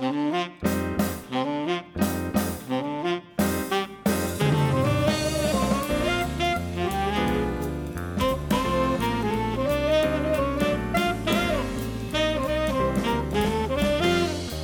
Mm-hmm.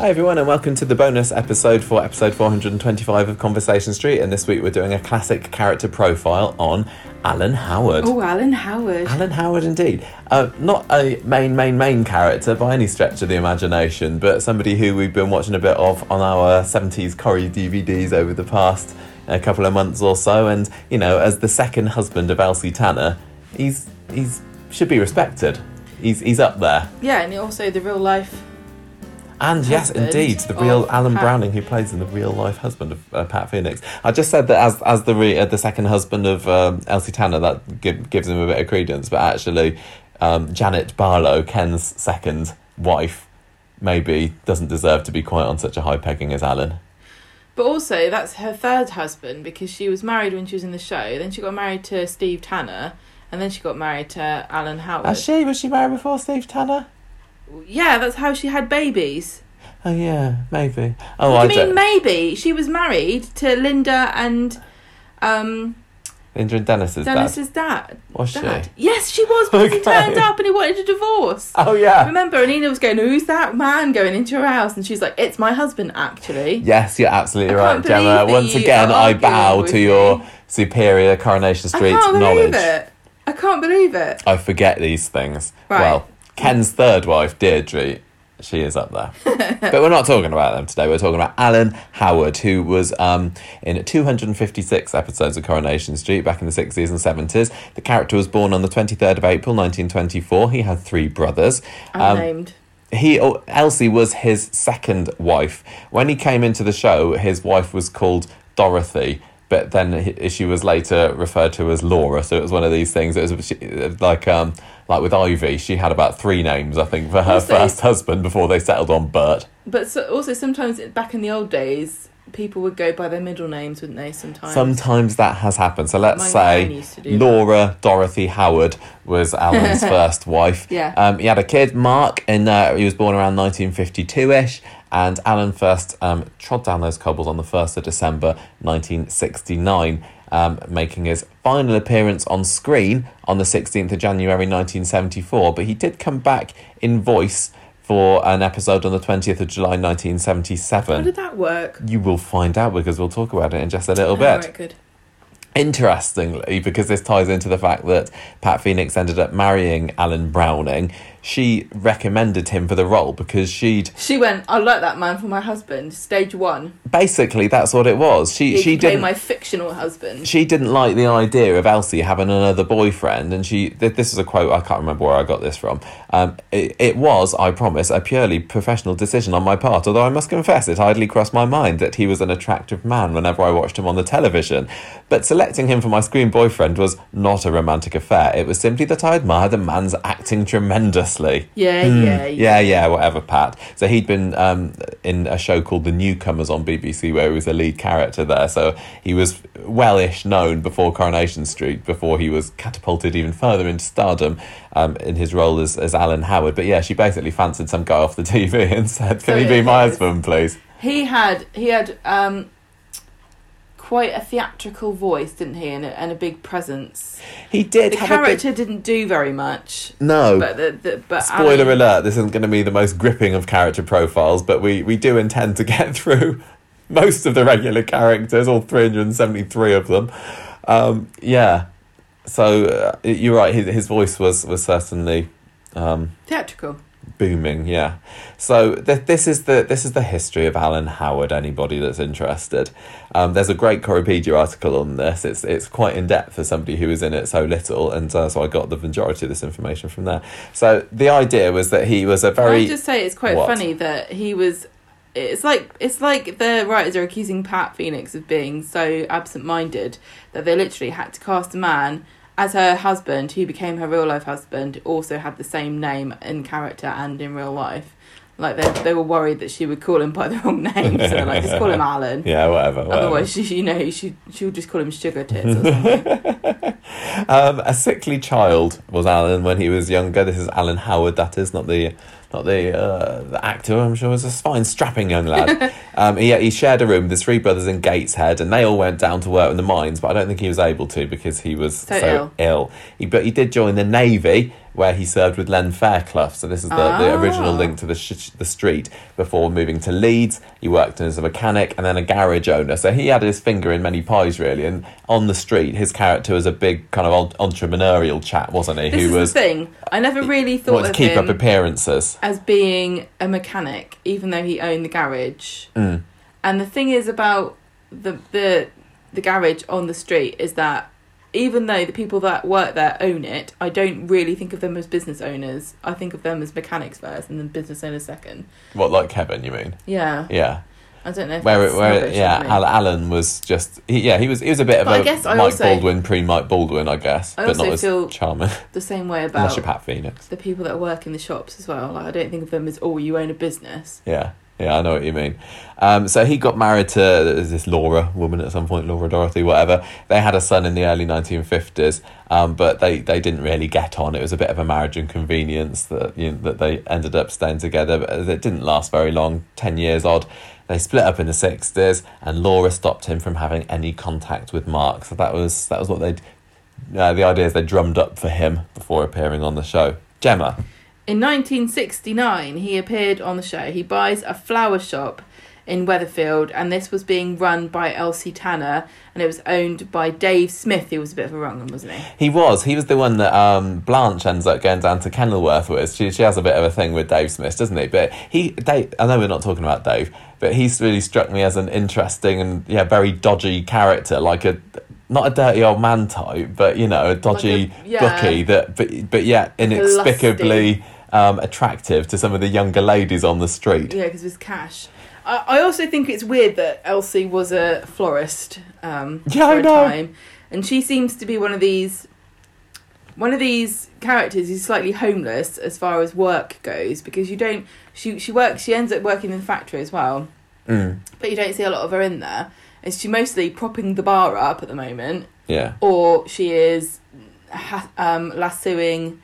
Hi everyone, and welcome to the bonus episode for episode 425 of Conversation Street. And this week we're doing a classic character profile on Alan Howard. Oh, Alan Howard. Alan Howard, indeed. Uh, not a main, main, main character by any stretch of the imagination, but somebody who we've been watching a bit of on our 70s Corrie DVDs over the past uh, couple of months or so. And, you know, as the second husband of Elsie Tanner, he's he's should be respected. He's, he's up there. Yeah, and also the real life. And yes, husband indeed, the real Alan Pat. Browning, who plays in the real life husband of uh, Pat Phoenix. I just said that as as the re- uh, the second husband of um, Elsie Tanner, that gi- gives him a bit of credence. But actually, um, Janet Barlow, Ken's second wife, maybe doesn't deserve to be quite on such a high pegging as Alan. But also, that's her third husband because she was married when she was in the show. Then she got married to Steve Tanner, and then she got married to Alan Howard. Has she? Was she married before Steve Tanner? Yeah, that's how she had babies. Oh yeah, maybe. Oh, What I do you mean don't. maybe? She was married to Linda and um, Indra and Dennis's dad. Dennis's dad. Was she? dad. Yes, she was because he turned up and he wanted a divorce. Oh yeah. Remember, and Nina was going, "Who's that man going into your house?" And she's like, "It's my husband, actually." Yes, you're absolutely I right, Gemma. Once again, I bow to me. your superior Coronation I Street can't knowledge. believe it. I can't believe it. I forget these things. Right. Well, Ken's third wife, Deirdre, she is up there. but we're not talking about them today. We're talking about Alan Howard, who was um, in 256 episodes of Coronation Street back in the 60s and 70s. The character was born on the 23rd of April 1924. He had three brothers. Um, he oh, Elsie was his second wife. When he came into the show, his wife was called Dorothy, but then he- she was later referred to as Laura. So it was one of these things. It was like um like with Ivy, she had about three names, I think, for her Also- first husband before they settled on Bert. But so, also sometimes back in the old days, people would go by their middle names, wouldn't they? Sometimes. Sometimes that has happened. So let's say nan used to do Laura Dorothy Howard was Alan's first wife. Yeah. Um, he had a kid, Mark, and uh, he was born around 1952 ish. And Alan first um, trod down those cobbles on the 1st of December 1969, um, making his final appearance on screen on the 16th of January 1974. But he did come back in voice for an episode on the 20th of July 1977. How did that work? You will find out because we'll talk about it in just a little bit. right, good. Interestingly, because this ties into the fact that Pat Phoenix ended up marrying Alan Browning, she recommended him for the role because she'd She went. I like that man for my husband. Stage one. basically that's what it was. She He she didn't my fictional husband. she didn't like the idea of Elsie having another boyfriend, and she. Th- this is a quote. I can't remember where I got this from. Um, it, it was, I promise, a purely professional decision on my part. Although I must confess, it idly crossed my mind that he was an attractive man whenever I watched him on the television. But selecting him for my screen boyfriend was not a romantic affair. It was simply that I admired the man's acting tremendously. Yeah, yeah, Hmm. Yeah, yeah, whatever, Pat. So he'd been um, in a show called The Newcomers on BBC where he was a lead character there. So he was well-ish known before Coronation Street, before he was catapulted even further into stardom um, in his role as, as Alan Howard. But yeah, she basically fancied some guy off the TV and said, can So he be my husband, please? He had he had um quite a theatrical voice, didn't he, and a, and a big presence. He did The have a big... character didn't do very much, No. but the, the but Spoiler Alan- alert, this isn't going to be the most gripping of character profiles, but we, we do intend to get through most of the regular characters, all 373 of them. Um, yeah. So uh, you're right, his, his voice was, was certainly um, theatrical. Booming, yeah. So th- this is the this is the history of Alan Howard. Anybody that's interested, um, there's a great Corriepedia article on this. It's it's quite in depth for somebody who was in it so little, and uh, so I got the majority of this information from there. So the idea was that he was a very I just say it's quite What? funny that he was. It's like it's like the writers are accusing Pat Phoenix of being so absent-minded that they literally had to cast a man as her husband, who became her real life husband, also had the same name in character and in real life. Like they they were worried that she would call him by the wrong name, so they're like just call him Alan. yeah, whatever. whatever. Otherwise, she, you know, she she'll just call him Sugar Tits or something. Um, a sickly child was Alan when he was younger. This is Alan Howard, that is, not the not the uh, the actor. I'm sure was a fine, strapping young lad. um, he he shared a room with his three brothers in Gateshead, and they all went down to work in the mines. But I don't think he was able to because he was so, So ill. He but he did join the navy. Where he served with Len Fairclough, so this is the, the original Ah. link to the sh- the street. Before moving to Leeds, he worked as a mechanic and then a garage owner. So he had his finger in many pies, really. And on the street, his character was a big kind of entrepreneurial chap, wasn't he? This Who is was the thing. I never really thought wanted of to keep him up appearances. as being a mechanic, even though he owned the garage. Mm. And the thing is about the the the garage on the street is that even though the people that work there own it, I don't really think of them as business owners. I think of them as mechanics first, and then business owners second. What, like Kevin? You mean? Yeah, Yeah. I don't know. If Where, it, where, it, yeah. Al- Alan was just, he, yeah, he was, he was a bit of But I a guess I Mike also- Baldwin pre Mike Baldwin, I guess, I but not also as feel charming the same way about Pat Phoenix. the people that work in the shops as well. Like I don't think of them as oh, you own a business. Yeah, yeah, I know what you mean. Um, so he got married to this Laura woman at some point, Laura Dorothy, whatever. They had a son in the early nineteen fifties, um, but they, they didn't really get on. It was a bit of a marriage inconvenience that you know, that they ended up staying together, but it didn't last very long, ten years odd. They split up in the sixties, and Laura stopped him from having any contact with Mark. So that was that was what they. Uh, the idea is they drummed up for him before appearing on the show. Gemma, In 1969, he appeared on the show. He buys a flower shop in Weatherfield, and this was being run by Elsie Tanner, and it was owned by Dave Smith, who was a bit of a wrong one, wasn't he? He was. He was the one that um, Blanche ends up going down to Kenilworth with. She, she has a bit of a thing with Dave Smith, doesn't he? But he, Dave, I know we're not talking about Dave, but he's really struck me as an interesting and yeah, very dodgy character, like a not a dirty old man type, but you know, a dodgy Like a- yeah. bookie that, but but yet inexplicably um, attractive to some of the younger ladies on the street. Yeah, because of his cash. I, I also think it's weird that Elsie was a florist um, Yeah, for I a know. time, and she seems to be one of these. One of these characters who's slightly homeless as far as work goes because you don't she she works she ends up working in the factory as well Mm, but you don't see a lot of her in there. Is she mostly propping the bar up at the moment, yeah. or she is ha- um, lassoing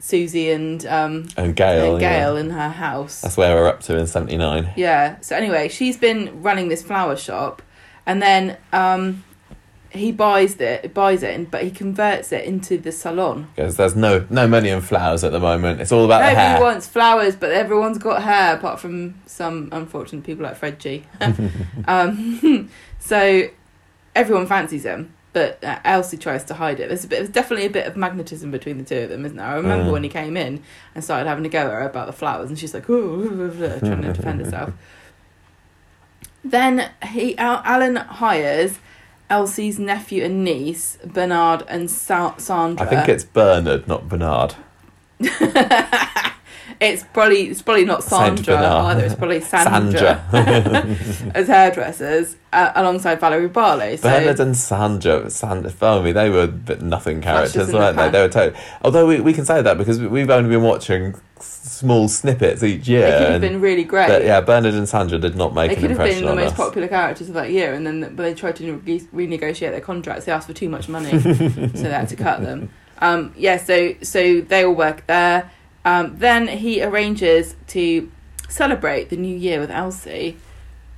Susie and um, And Gail. and yeah. In her house? That's where we're up to in 79. Yeah. So anyway, she's been running this flower shop, and then um, he buys it, buys it, but he converts it into the salon. Because there's no no money in flowers at the moment. It's all about the Nobody hair. wants flowers, but everyone's got hair, apart from some unfortunate people like Fred Gee um, so everyone fancies him, but uh, Elsie tries to hide it. There's a bit, there's definitely a bit of magnetism between the two of them, isn't there? I remember Mm. when he came in and started having a go at her about the flowers, and she's like, "Ooh," trying to defend herself. Then he Alan hires Elsie's nephew and niece, Bernard and Sa- Sandra. I think it's Bernard, not Bernard. it's probably it's probably not Sandra either. It's probably Sandra, as hairdressers uh, alongside Valerie Barlow. So Bernard and Sandra, Sandra, follow me, they were nothing characters, weren't they? They were totally. Although we, we can say that because we- we've only been watching small snippets each year. they could have been really great. but yeah, Bernard and Sandra did not make they an could have impression been the most us. popular characters of that year, and then when they tried to re- renegotiate their contracts, they asked for too much money, so they had to cut them. Um, yeah, so so they all work there. Um, then he arranges to celebrate the new year with Elsie,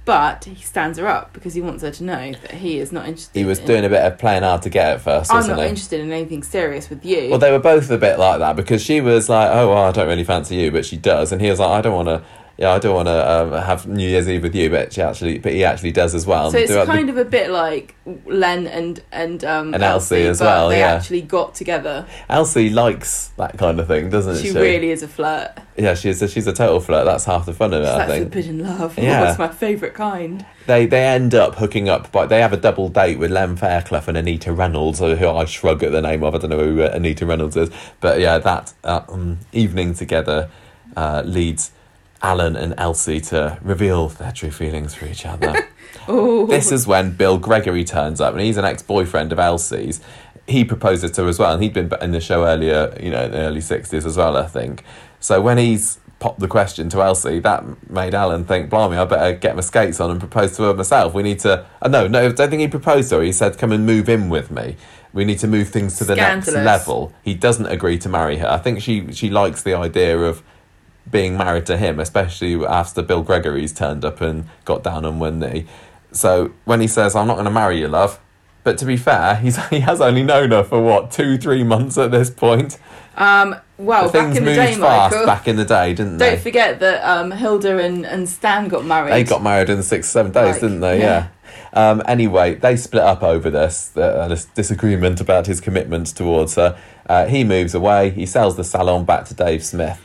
but he stands her up because he wants her to know that he is not interested. He was in, doing a bit of playing hard to get at first, I'm not he? interested in anything serious with you. Well, they were both a bit like that because she was like, "Oh, well, I don't really fancy you," but she does, and he was like, "I don't want to." Yeah, I don't want to um, have New Year's Eve with you, but she actually, but he actually does as well. so it's Throughout the- kind of a bit like Len and and um And Elsie as but well, They yeah. actually got together. Elsie likes that kind of thing, doesn't she? She really is a flirt. Yeah, she's a, she's a total flirt. That's half the fun of it, I That's think. forbidden love. Yeah. That's my favourite kind. They they end up hooking up, but they have a double date with Len Fairclough and Anita Reynolds, who I shrug at the name of. I don't know who uh, Anita Reynolds is, but yeah, that uh, um, evening together uh, leads Alan and Elsie to reveal their true feelings for each other. Oh, this is when Bill Gregory turns up, and he's an ex boyfriend of Elsie's. he proposes to her as well, and he'd been in the show earlier, you know, in the early sixties as well, I think. So when he's popped the question to Elsie, that made Alan think, "Blimey, I better get my skates on and propose to her myself." We need to. Uh, no, no, I don't think he proposed to her. He said, "Come and move in with me." We need to move things to the next level. He doesn't agree to marry her. I think she she likes the idea of being married to him, especially after Bill Gregory's turned up and got down on one knee. So when he says, "I'm not going to marry you, love," but to be fair, he's he has only known her for what two, three months at this point. Um, well, The back things in the day, fast Michael. back in the day, didn't Don't they? forget that um, Hilda and, and Stan got married. They got married in six, seven days, Like, didn't they? Yeah. Um, anyway, they split up over this, uh, this disagreement about his commitment towards her. Uh, he moves away. He sells the salon back to Dave Smith.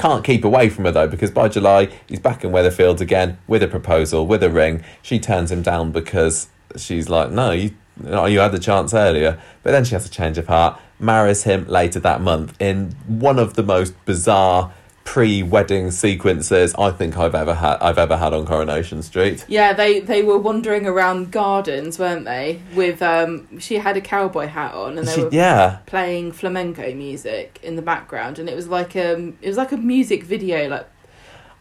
Can't keep away from her though, because by July he's back in Weatherfield again with a proposal, with a ring. She turns him down because she's like, "No, you, no, you had the chance earlier." But then she has a change of heart, marries him later that month in one of the most bizarre pre-wedding sequences I think I've ever had. I've ever had on Coronation Street. Yeah, they, they were wandering around gardens, weren't they? With um, she had a cowboy hat on, and they She- were yeah, playing flamenco music in the background, and it was like um, it was like a music video, like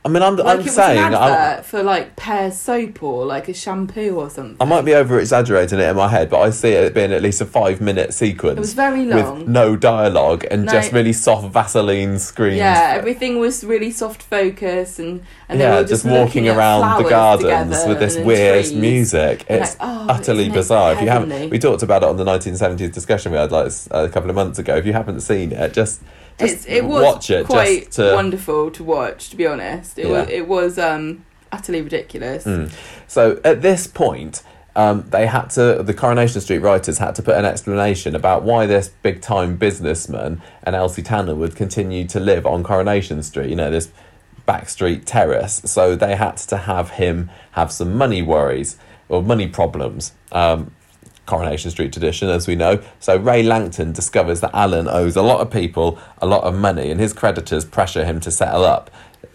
I mean, I'm, like I'm it was saying an advert for like Pear soap or like a shampoo or something. I might be over exaggerating it in my head, but I see it being at least a five minute sequence. It was very long. with no dialogue and No. just really soft Vaseline screens. yeah, everything was really soft focus, and and they yeah, were just, just, walking around the gardens with this weird trees. music. It's like, oh, utterly isn't bizarre. If you haven't, we talked about it on the 1970s discussion we had like a couple of months ago. If you haven't seen it, just It's, it was watch it. quite to, wonderful to watch. To be honest, it Yeah. was it was um, utterly ridiculous. Mm. So at this point, um, they had to, the Coronation Street writers had to put an explanation about why this big time businessman and Elsie Tanner would continue to live on Coronation Street, you know, this backstreet terrace. So they had to have him have some money worries or money problems. Um, Coronation Street tradition, as we know. So Ray Langton discovers that Alan owes a lot of people a lot of money, and his creditors pressure him to settle up.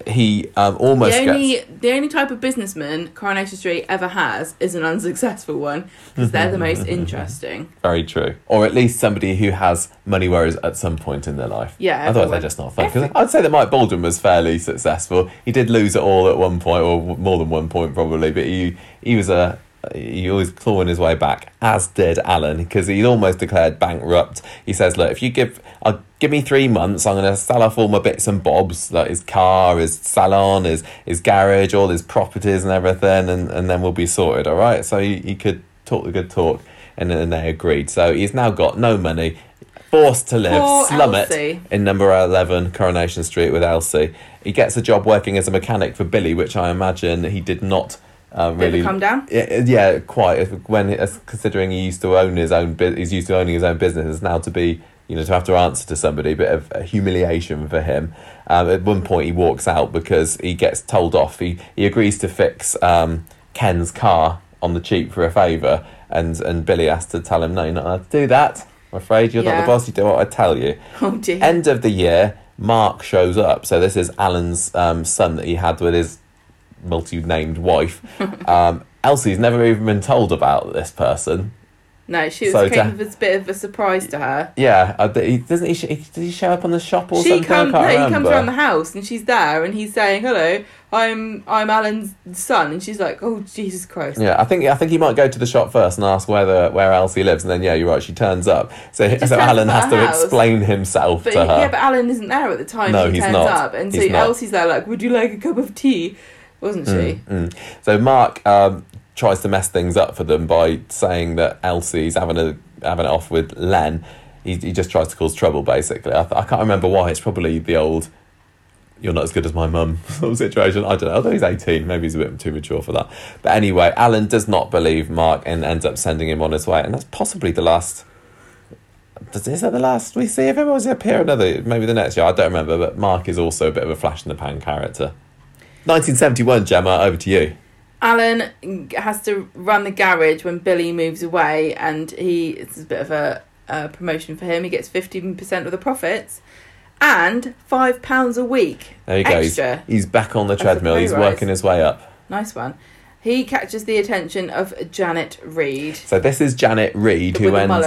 He um, almost The gets. only the only type of businessman Coronation Street ever has is an unsuccessful one because they're the most interesting. Very true. Or at least somebody who has money worries at some point in their life. Yeah, Otherwise, everyone. they're just not fun. 'Cause I'd say that Mike Baldwin was fairly successful. He did lose it all at one point, or more than one point probably, but he he was a. He always clawing his way back, as did Alan, because he almost declared bankrupt. He says, "Look, if you give, I'll give me three months. I'm going to sell off all my bits and bobs, like his car, his salon, his his garage, all his properties and everything, and, and then we'll be sorted. All right." So he, he could talk the good talk, and then they agreed. So he's now got no money, forced to live, Poor slum Elsie. it in number 11 Coronation Street with Elsie. He gets a job working as a mechanic for Billy, which I imagine he did not a really come down? Yeah, yeah, quite. When considering he used to own his own, he's used to owning his own business. Now to be, you know, to have to answer to somebody, bit of a humiliation for him. Um, at one point, he walks out because he gets told off. He he agrees to fix um, Ken's car on the cheap for a favour, and and Billy has to tell him, no, you're not allowed to do that. I'm afraid you're not the boss. You do what I tell you. Oh dear. End of the year, Mark shows up. So this is Alan's um, son that he had with his multi-named wife. um, Elsie's never even been told about this person. no, she was so came to- as a bit of a surprise to her. Yeah, uh, he, doesn't he? He? Did he show up on the shop or She something? comes. I No, can't he comes around the house and she's there, and he's saying, "Hello, I'm I'm Alan's son," and she's like, "Oh Jesus Christ!" Yeah, I think I think he might go to the shop first and ask where the, where Elsie lives, and then yeah, you're right. She turns up, so so Alan has to house. explain himself But to her. yeah, but Alan isn't there at the time. No, he he's turns not. up, and so He's not. Elsie's there, like, "Would you like a cup of tea?" Wasn't she? Mm, mm. So Mark um, tries to mess things up for them by saying that Elsie's having a having it off with Len. He, he just tries to cause trouble, basically. I, th- I can't remember why. It's probably the old "you're not as good as my mum" sort of situation. I don't know. Although he's eighteen, maybe he's a bit too mature for that. But anyway, Alan does not believe Mark and ends up sending him on his way, and that's possibly the last. Does, is that the last we see of him, or does he appear another? Maybe the next year. I don't remember. But Mark is also a bit of a flash in the pan character. 1971, Gemma, over to you. Alan has to run the garage when Billy moves away, and he it's a bit of a, a promotion for him. He gets fifteen percent of the profits, and five pounds a week. There you go. He's, Extra. he's back on the treadmill. He's working his way up. Nice one. He catches the attention of Janet Reid So this is Janet Reid, who ends.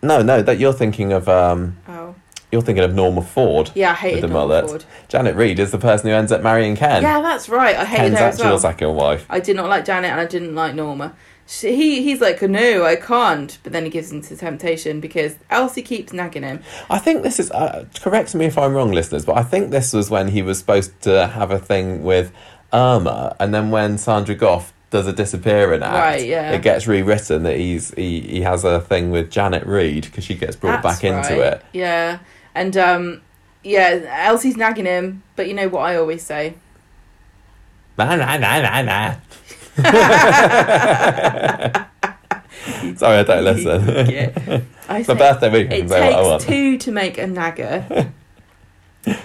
No, no, that you're thinking of. Um, Oh, you're thinking of Norma Ford. yeah, I with hated the Norma mullet. Ford. Janet Reid is the person who ends up marrying Ken. Yeah, that's right. I hated Ken's her as actual well. second wife. I did not like Janet, and I didn't like Norma. She, he he's like, no, I can't. But then he gives in to temptation because Elsie keeps nagging him. I think this is. Uh, correct me if I'm wrong, listeners, but I think this was when he was supposed to have a thing with Irma, and then when Sandra Gough does a disappearing act, Right, yeah. it gets rewritten that he's he, he has a thing with Janet Reid because she gets brought That's back into right. it. Yeah, and um, yeah, Elsie's nagging him. But you know what I always say. Nah, nah, nah, nah, nah. Sorry, I don't listen. Yeah. I my birthday week. I can It say what I want. takes two to make a nagger.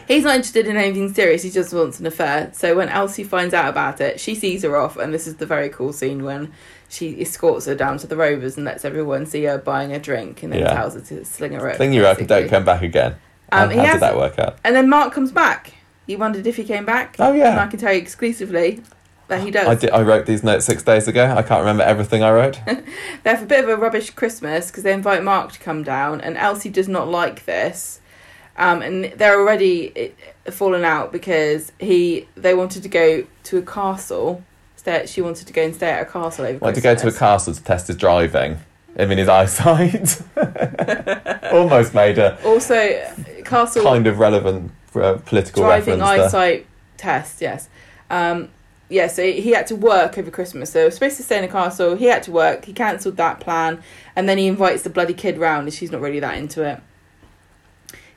He's not interested in anything serious, he just wants an affair. So when Elsie finds out about it, she sees her off, and this is the very cool scene when she escorts her down to the Rovers and lets everyone see her buying a drink and then Yeah. tells her to sling her rope. Sling your rope and don't come back again. Um, how how did that work out? And then Mark comes back. You wondered if he came back? Oh, yeah. And I can tell you exclusively that he does. I did. I wrote these notes six days ago. I can't remember everything I wrote. They have a bit of a rubbish Christmas because they invite Mark to come down, and Elsie does not like this. Um, and they're already uh, fallen out because he they wanted to go to a castle. Stay she wanted to go and stay at a castle over Wanted to go to a Christmas. castle to test his driving. I mean, his eyesight. Almost made a Also, uh, castle kind of relevant uh, political driving reference there. eyesight test. Yes. Um, yeah, so he had to work over Christmas. So he was supposed to stay in a castle. He had to work. He cancelled that plan, and then he invites the bloody kid round, and she's not really that into it.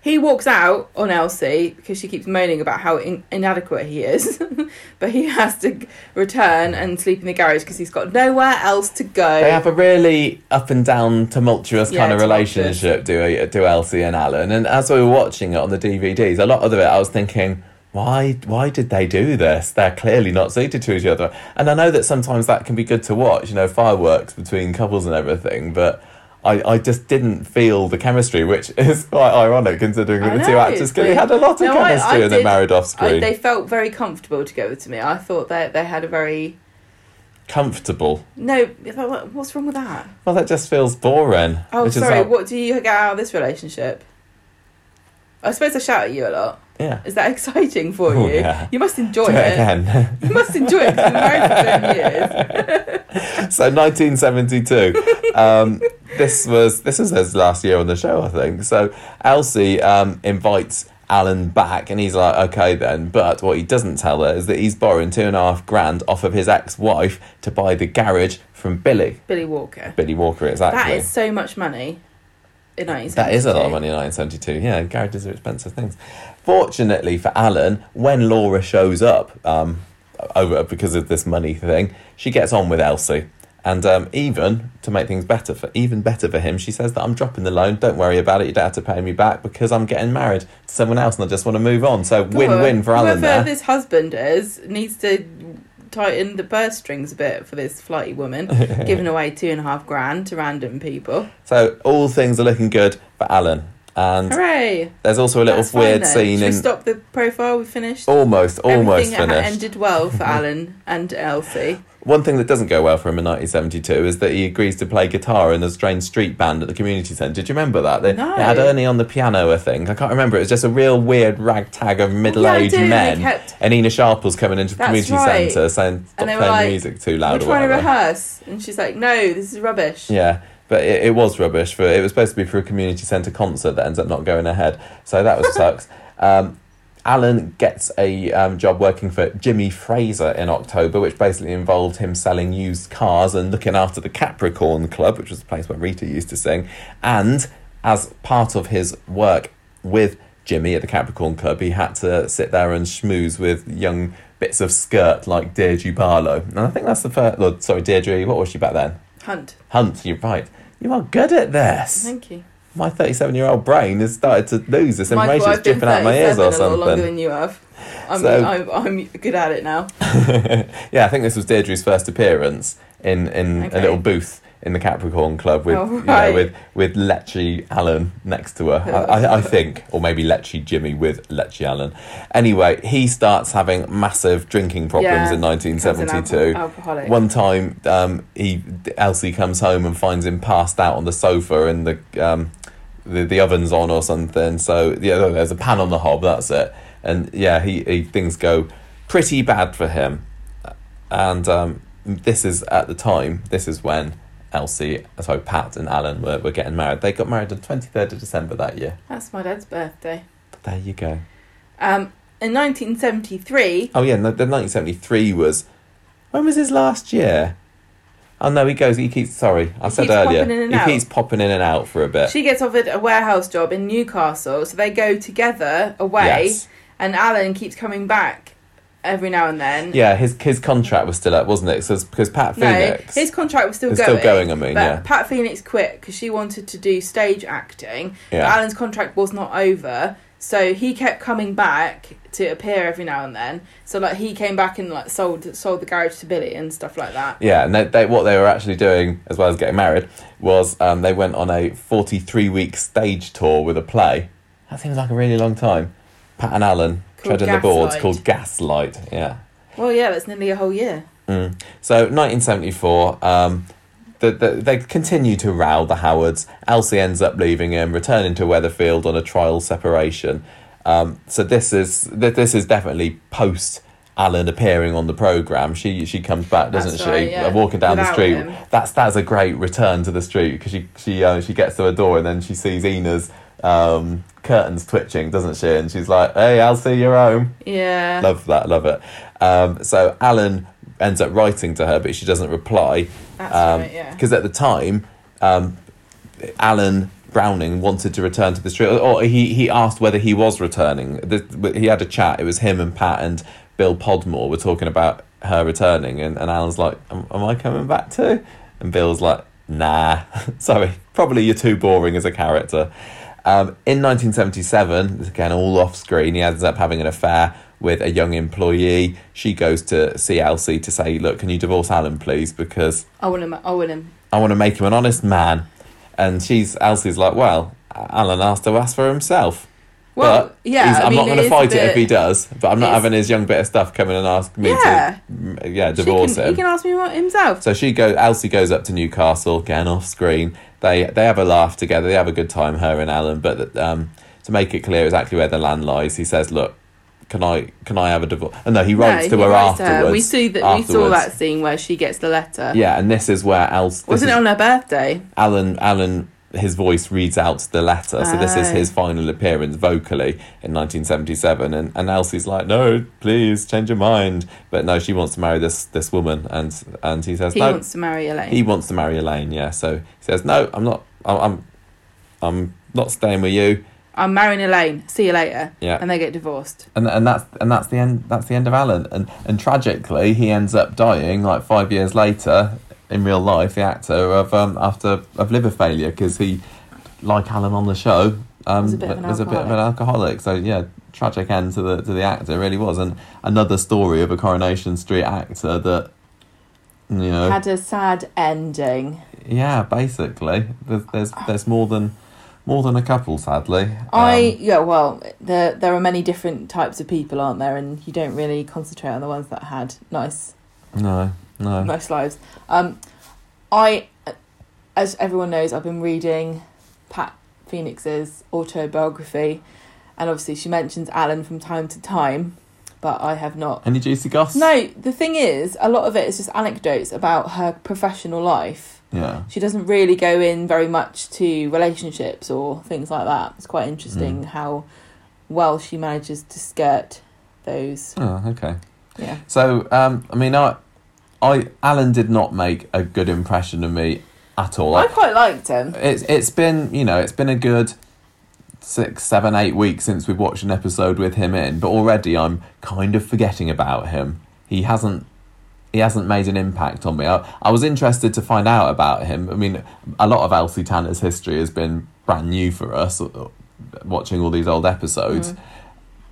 He walks out on Elsie because she keeps moaning about how in- inadequate he is, but he has to g- return and sleep in the garage because he's got nowhere else to go. They have a really up and down, tumultuous Yeah, kind of tumultuous. relationship, do do Elsie and Alan. And as we were watching it on the DVDs, a lot of it I was thinking, why why did they do this? They're clearly not suited to each other. And I know that sometimes that can be good to watch, you know, fireworks between couples and everything, but. I, I just didn't feel the chemistry, which is quite ironic considering I the two actors they had a lot of No, chemistry I and they married off I, they felt very comfortable together to me. I thought that they had a very Comfortable. no. I What's wrong with that? Well, that just feels boring. Oh, sorry. how- What do you get out of this relationship? I suppose I shout at you a lot. Yeah. Is that exciting for Oh, you? yeah. You must enjoy Do it it. again. You must enjoy it because married for 10 years. so 1972 um, this was this was his last year on the show i think so elsie um, invites alan back and he's like okay then but what he doesn't tell her is that he's borrowing two and a half grand off of his ex-wife to buy the garage from billy Billy Walker. billy walker exactly That is so much money. In 1972. that is a lot of money in 1972. Yeah, garages are expensive things. Fortunately for Alan, when Laura shows up um, over because of this money thing, she gets on with Elsie. And um, even to make things better for even better for him, she says that I'm dropping the loan. Don't worry about it. You don't have to pay me back because I'm getting married to someone else and I just want to move on. So win-win for Alan Whoever there. this husband is needs to tighten the purse strings a bit for this flighty woman, giving away two and a half grand to random people. So all things are looking good for Alan. And Hooray! there's also a little That's weird then. scene Should we stop the profile. We finished. almost almost Everything finished. ended well for Alan and Elsie. One thing that doesn't go well for him in 1972 is that he agrees to play guitar in a strange street band at the community centre. Did you remember that? They, No. they had Ernie on the piano, I think. I can't remember. It was just a real weird ragtag of middle aged. They men. kept- And Ena Sharples coming into the community right. centre saying, stop playing like, music too loud. We're trying to rehearse, and she's like, "No, this is rubbish." Yeah, but it, it was rubbish. For It was supposed to be for a community centre concert that ends up not going ahead. So that was sucks. Um, Alan gets a um, job working for Jimmy Fraser in October, which basically involved him selling used cars and looking after the Capricorn Club, which was the place where Rita used to sing. And as part of his work with Jimmy at the Capricorn Club, he had to sit there and schmooze with young bits of skirt like Deirdre Barlow. And I think that's the first. Oh, sorry, Deirdre, what was she back then? Hunt. Hunt, you're right. You are good at this. Thank you. My 37 year old brain has started to lose this Michael, information. It's dripping out of my ears 37 or a lot longer than you have. I'm, So- I'm, I'm good at it now. yeah, I think this was Deirdre's first appearance in, in a little booth in the Capricorn Club with Oh, you know, with with Lecce Allen next to her. I, I, I think, or maybe Lecce Jimmy with Lecce Allen. Anyway, he starts having massive drinking problems Yeah, in Becomes an 1972. alco- alcoholic. One time, um, he Elsie comes home and finds him passed out on the sofa in the um, the, the oven's on or something. So yeah, there's a pan on the hob. That's it. And yeah, he, he things go pretty bad for him. And um, this is at the time. This is when Elsie, sorry, Pat and Alan were, were getting married. They got married on twenty third of December that year. That's my dad's birthday. But there you go. Um, in 1973, Oh yeah, no, the nineteen seventy three was. When was his last year? Oh no, he goes. He keeps. Sorry, I said keeps earlier. popping in and he out. keeps popping in and out for a bit. she gets offered a warehouse job in Newcastle, so they go together away, Yes. and Alan keeps coming back every now and then. Yeah, his his contract was still up, wasn't it? So, because Pat No, Phoenix. his contract was still It's going. still going, I mean, but yeah. Pat Phoenix quit because she wanted to do stage acting. Yeah. But Alan's contract was not over, so he kept coming back to appear every now and then. So like he came back and like sold sold the garage to Billy and stuff like that. Yeah, and they, they, what they were actually doing, as well as getting married, was um, they went on a 43 week stage tour with a play. That seems like a really long time. Pat and Alan Called treading the boards called Gaslight, yeah. Well, yeah, that's nearly a whole year. Mm. So 1974, um, the, the, they continue to row the Howards. Elsie ends up leaving him, returning to Weatherfield on a trial separation. Um, so this is this is definitely post Alan appearing on the program. She she comes back, doesn't That's she? right, yeah. Uh, Walking down the street. him. That's that's a great return to the street because she she uh, she gets to a door and then she sees Ena's um, curtains twitching, doesn't she? And she's like, "Hey, Elsie, you're home." Yeah. Love that, love it. Um, so Alan ends up writing to her, but she doesn't reply. That's Um, right, yeah. Because at the time, um, Alan Browning wanted to return to the street, or he, he asked whether he was returning. The, he had a chat. It was him and Pat and Bill Podmore were talking about her returning, and, and Alan's like, am, am I coming back too? And Bill's like, nah, sorry, probably you're too boring as a character. Um, in 1977, again all off screen, he ends up having an affair with a young employee. She goes to see Elsie to say, look, can you divorce Alan, please? Because I want him. I want him. I want to make him an honest man. And she's Elsie's like, well, Alan asked to ask for himself. Well, But yeah. I I'm mean, not going to fight it if he does, but I'm not having his young bit of stuff coming and ask me Yeah. to, yeah, divorce can, him. He can ask me what himself. So she goes. Elsie goes up to Newcastle again off screen. They they have a laugh together. They have a good time, her and Alan. But um, to make it clear exactly where the land lies, he says, "Look, can I can I have a divorce?" Oh, no, he writes no, to he her writes afterwards. We see that. We saw that scene where she gets the letter. Yeah, and this is where Elsie. Wasn't it on her birthday? Alan Alan his voice reads out the letter so this is Oh. his final appearance vocally in 1977 and, and Elsie's like no please change your mind but no she wants to marry this this woman and and he says He no wants to marry Elaine. he wants to marry Elaine yeah so he says no I'm not I'm I'm, I'm not staying with you I'm marrying Elaine. See you later. Yeah. And they get divorced. and and that's and that's the end that's the end of Alan and and tragically he ends up dying like 5 years later in real life the actor of um after of liver failure because he like Alan on the show um Was a bit of an was a bit of an alcoholic so yeah tragic end to the to the actor it really was and another story of a Coronation Street actor that you know Had a sad ending. yeah basically there's there's, there's more than more than a couple sadly I Um, yeah, well, there there are many different types of people, aren't there? And you don't really concentrate on the ones that had nice no no nice lives. Um, I, as everyone knows, I've been reading Pat Phoenix's autobiography, and obviously she mentions Alan from time to time, but I have not. any juicy goss No, the thing is, a lot of it is just anecdotes about her professional life. Yeah She doesn't really go in very much to relationships or things like that. It's quite interesting Mm. how well she manages to skirt those. oh okay Yeah. So, um, I mean, I, I, Alan did not make a good impression of me at all. I Like, quite liked him. it's it's been you know it's been a good six, seven, eight weeks since we've watched an episode with him in, but already I'm kind of forgetting about him. He hasn't. He hasn't made an impact on me. I, I was interested to find out about him. I mean, a lot of Elsie Tanner's history has been brand new for us, uh, watching all these old episodes Mm.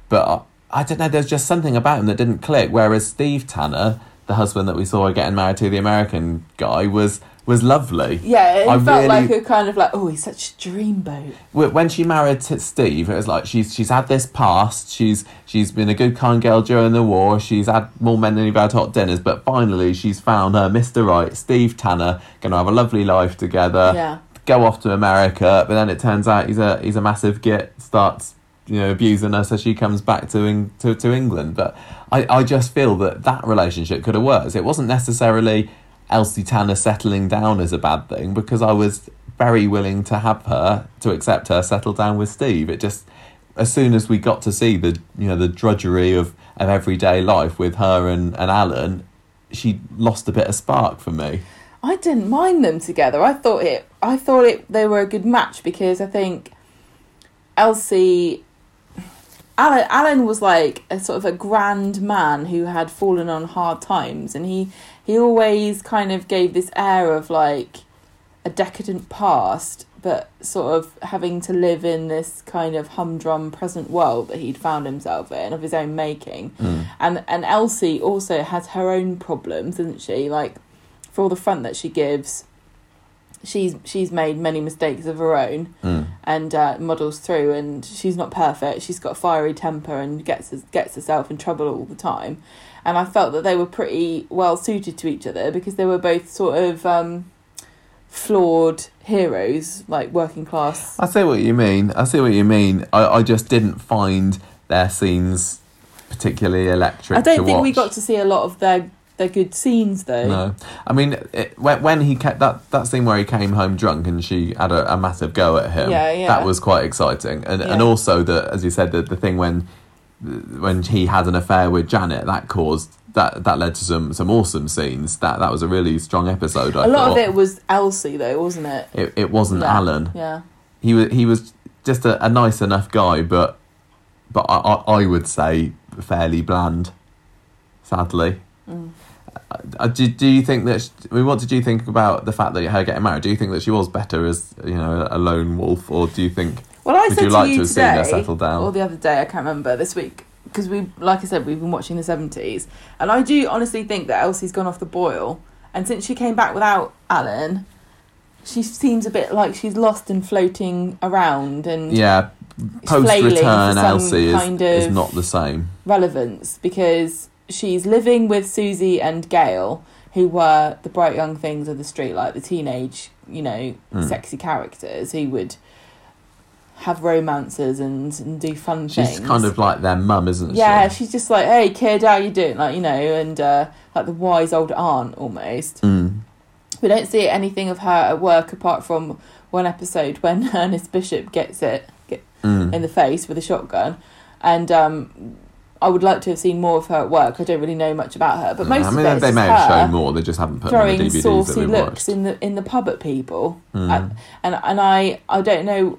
but I, I don't know. There's just something about him that didn't click. Whereas Steve Tanner, the husband that we saw getting married to the American guy, was was lovely. Yeah, it I felt really- like a kind of like, oh, he's such a dreamboat. When she married Steve, it was like she's she's had this past. She's she's been a good kind girl during the war. She's had more men than you've had hot dinners. But finally, she's found her Mister Right, Steve Tanner, going to have a lovely life together. yeah. go off to America, but then it turns out he's a he's a massive git, starts you know abusing her, so she comes back to Eng- to, to England. But I, I just feel that that relationship could have worked. It wasn't necessarily Elsie Tanner settling down is a bad thing because I was very willing to have her to accept her settle down with Steve. It just as soon as we got to see the you know the drudgery of, of everyday life with her and, and Alan, she lost a bit of spark for me. I didn't mind them together. I thought it. I thought it. They were a good match because I think Elsie, Alan, Alan was like a sort of a grand man who had fallen on hard times, and he he always kind of gave this air of like a decadent past, but sort of having to live in this kind of humdrum present world that he'd found himself in of his own making. Mm. And and Elsie also has her own problems, doesn't she? Like for all the front that she gives, she's she's made many mistakes of her own Mm. And uh, models through, and she's not perfect. She's got a fiery temper and gets gets herself in trouble all the time. And I felt that they were pretty well suited to each other because they were both sort of um, flawed heroes, like working class. I see what you mean. I see what you mean. I, I just didn't find their scenes particularly electric. I don't think we got to see a lot of their their good scenes though. No, I mean it, when when he kept that that scene where he came home drunk and she had a, a massive go at him. Yeah, yeah. That was quite exciting, and and also the as you said the the thing when when he had an affair with Janet that caused that that led to some some awesome scenes. That that was a really strong episode. I a lot thought. of it was Elsie though, wasn't it? It, it wasn't Yeah. Alan. Yeah. He was he was just a, a nice enough guy, but but I, I I would say fairly bland. Sadly. Mm. Uh, do, do you think that? She, I mean, what did you think about the fact that her getting married? Do you think that she was better as you know a lone wolf, or do you think? Well, I Would said you to like you to have seen her today, settle down? or the other day, I can't remember this week, because we, like I said, we've been watching the seventies, and I do honestly think that Elsie's gone off the boil, and since she came back without Alan, she seems a bit like she's lost and floating around, and Yeah, post return Elsie is, kind is not the same. relevance because she's living with Susie and Gail, who were the bright young things of the street, like the teenage, you know, Mm. sexy characters who would have romances and, and do fun She's things. kind of like their mum, isn't she? yeah, she's just like, hey kid, how you doing? Like you know, and uh, like the wise old aunt almost. Mm. We don't see anything of her at work apart from one episode when Ernest Bishop gets it get, Mm. in the face with a shotgun, and um, I would like to have seen more of her at work. I don't really know much about her, but most I mean, of they, it they may her have shown more. They just haven't put them on the throwing DVDs that saucy we've looks watched. in the in the pub at people, Mm. and, and and I I don't know.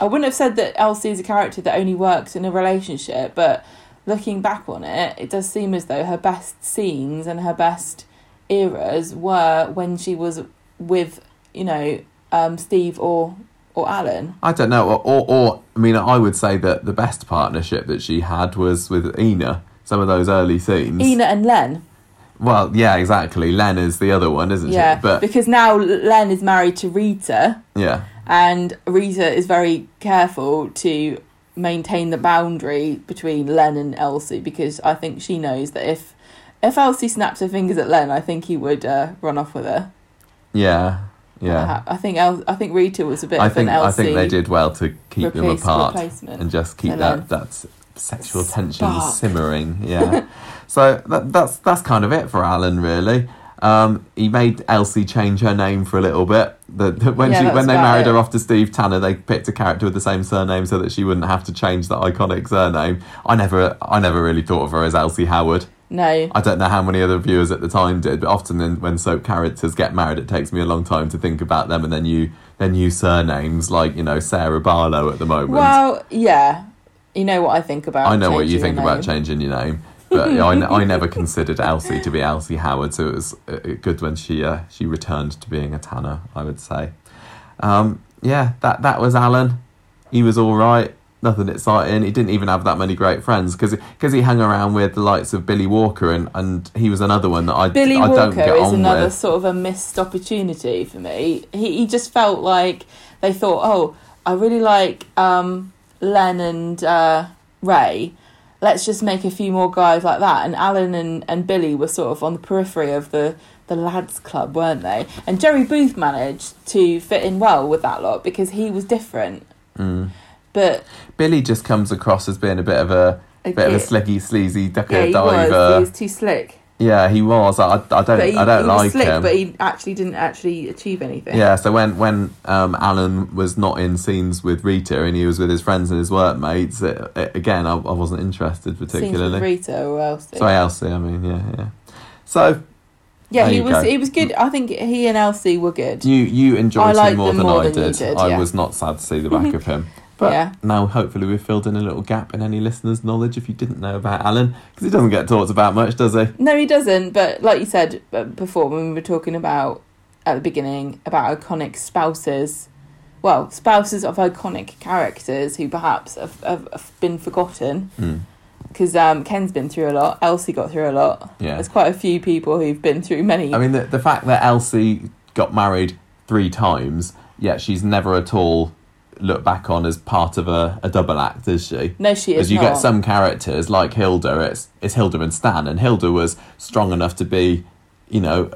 I wouldn't have said that Elsie is a character that only works in a relationship, but looking back on it, it does seem as though her best scenes and her best eras were when she was with, you know, um, Steve or or Alan. I don't know, or, or, or I mean, I would say that the best partnership that she had was with Ena. Some of those early scenes. Ena and Len. Well, yeah, exactly. Len is the other one, isn't Yeah, she? But because now Len is married to Rita, yeah, and Rita is very careful to maintain the boundary between Len and Elsie because I think she knows that if if Elsie snaps her fingers at Len, I think he would uh, run off with her. yeah, yeah. I, think El- I think Rita was a bit I of think. I think they did well to keep them apart and just keep And that that sexual tension simmering. Yeah. so that, that's that's kind of it for Alan, really. Um, he made Elsie change her name for a little bit. The, the- when Yeah, she when they married it. her off to Steve Tanner, they picked a character with the same surname so that she wouldn't have to change the iconic surname. I never I never really thought of her as Elsie Howard. No, I don't know how many other viewers at the time did, but often then when soap characters get married, it takes me a long time to think about them, and then you then you surnames like you know Sarah Barlow at the moment. well, yeah, you know what I think about. I know what you think about changing your name, but I, n- I never considered Elsie to be Elsie Howard, so it was uh, good when she uh, she returned to being a Tanner. I would say, um, yeah, that that was Alan. He was all right. Nothing exciting. He didn't even have that many great friends because because he hung around with the likes of Billy Walker and, and he was another one that I Billy I don't get Walker is another with. sort of a missed opportunity for me. He he just felt like they thought, oh, I really like um, Len and uh, Ray. let's just make a few more guys like that. And Alan and, and Billy were sort of on the periphery of the, the lads club, weren't they? And Jerry Booth managed to fit in well with that lot because he was different. Mm. But Billy just comes across as being a bit of a, a bit of a slicky, sleazy ducker yeah, he diver. was. He was too slick. Yeah, he was. I, I don't. But he, I don't he like was slick, him. but he actually didn't actually achieve anything. Yeah, so when when um, Alan was not in scenes with Rita and he was with his friends and his workmates, it, it, again, I, I wasn't interested Scenes with particularly. Rita or else. Sorry, Elsie. I mean, yeah, yeah. So Yeah, he was. go. He was good. I think he and Elsie were good. you you I enjoyed him more than more I than you did. did, I yeah. was not sad to see the back of him. But Yeah. now, hopefully, we've filled in a little gap in any listeners' knowledge if you didn't know about Alan, because he doesn't get talked about much, does he? No, he doesn't. But like you said uh, before, when we were talking about at the beginning about iconic spouses, well, spouses of iconic characters who perhaps have, have, have been forgotten. Hmm. Because um, Ken's been through a lot. Elsie got through a lot. Yeah. There's quite a few people who've been through many. I mean, the, the fact that Elsie got married three times, yet she's never at all looked back on as part of a, a double act, is she? no, she is As you not. get some characters like Hilda, it's it's Hilda and Stan, and Hilda was strong enough to be, you know,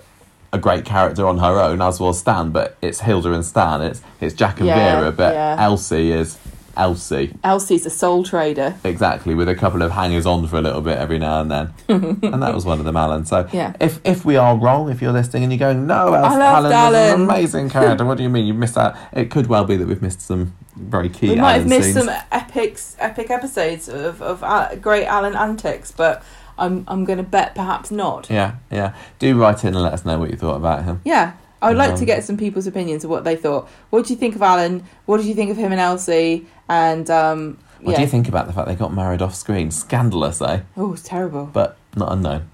a great character on her own, as was Stan. But it's Hilda and Stan. It's it's Jack and Yeah, Vera, but yeah. Elsie is Elsie Elsie's a sole trader. exactly with a couple of hangers on for a little bit every now and then, and that was one of them, Alan. So Yeah. if if we are wrong, if you're listening and you're going, no, El- I loved Alan, was an amazing character. what do you mean you missed out? It could well be that we've missed some very key. we might Alan have missed scenes. some epics, epic episodes of of great Alan antics, but I'm I'm going to bet perhaps not. Yeah, yeah. Do write in and let us know what you thought about him. Yeah. I would like to Um, get some people's opinions of what they thought. What do you think of Alan? What did you think of him and Elsie? And um, What yeah. do you think about the fact they got married off screen? Scandalous, eh? Oh, it's terrible. But not unknown.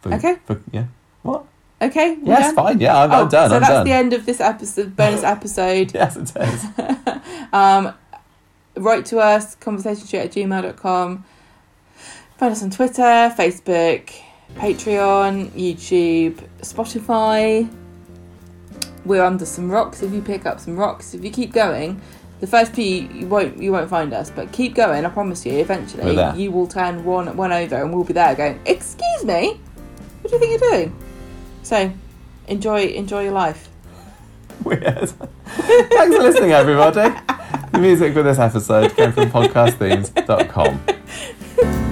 For- Okay. for- yeah. What? Okay. Yes, done? fine. Yeah, I'm, Oh, I'm done. So I'm that's done. the end of this episode, bonus episode. Yes, it is. Um, write to us, conversationshoot at gmail.com. Find us on Twitter, Facebook, Patreon, YouTube, Spotify. We're under some rocks. If you pick up some rocks, if you keep going, the first few you won't you won't find us, but keep going. I promise you. Eventually, you will turn one one over, and we'll be there going. Excuse me, what do you think you're doing? So, enjoy enjoy your life. Weird. Thanks for listening, everybody. The music for this episode came from podcastthemes.com.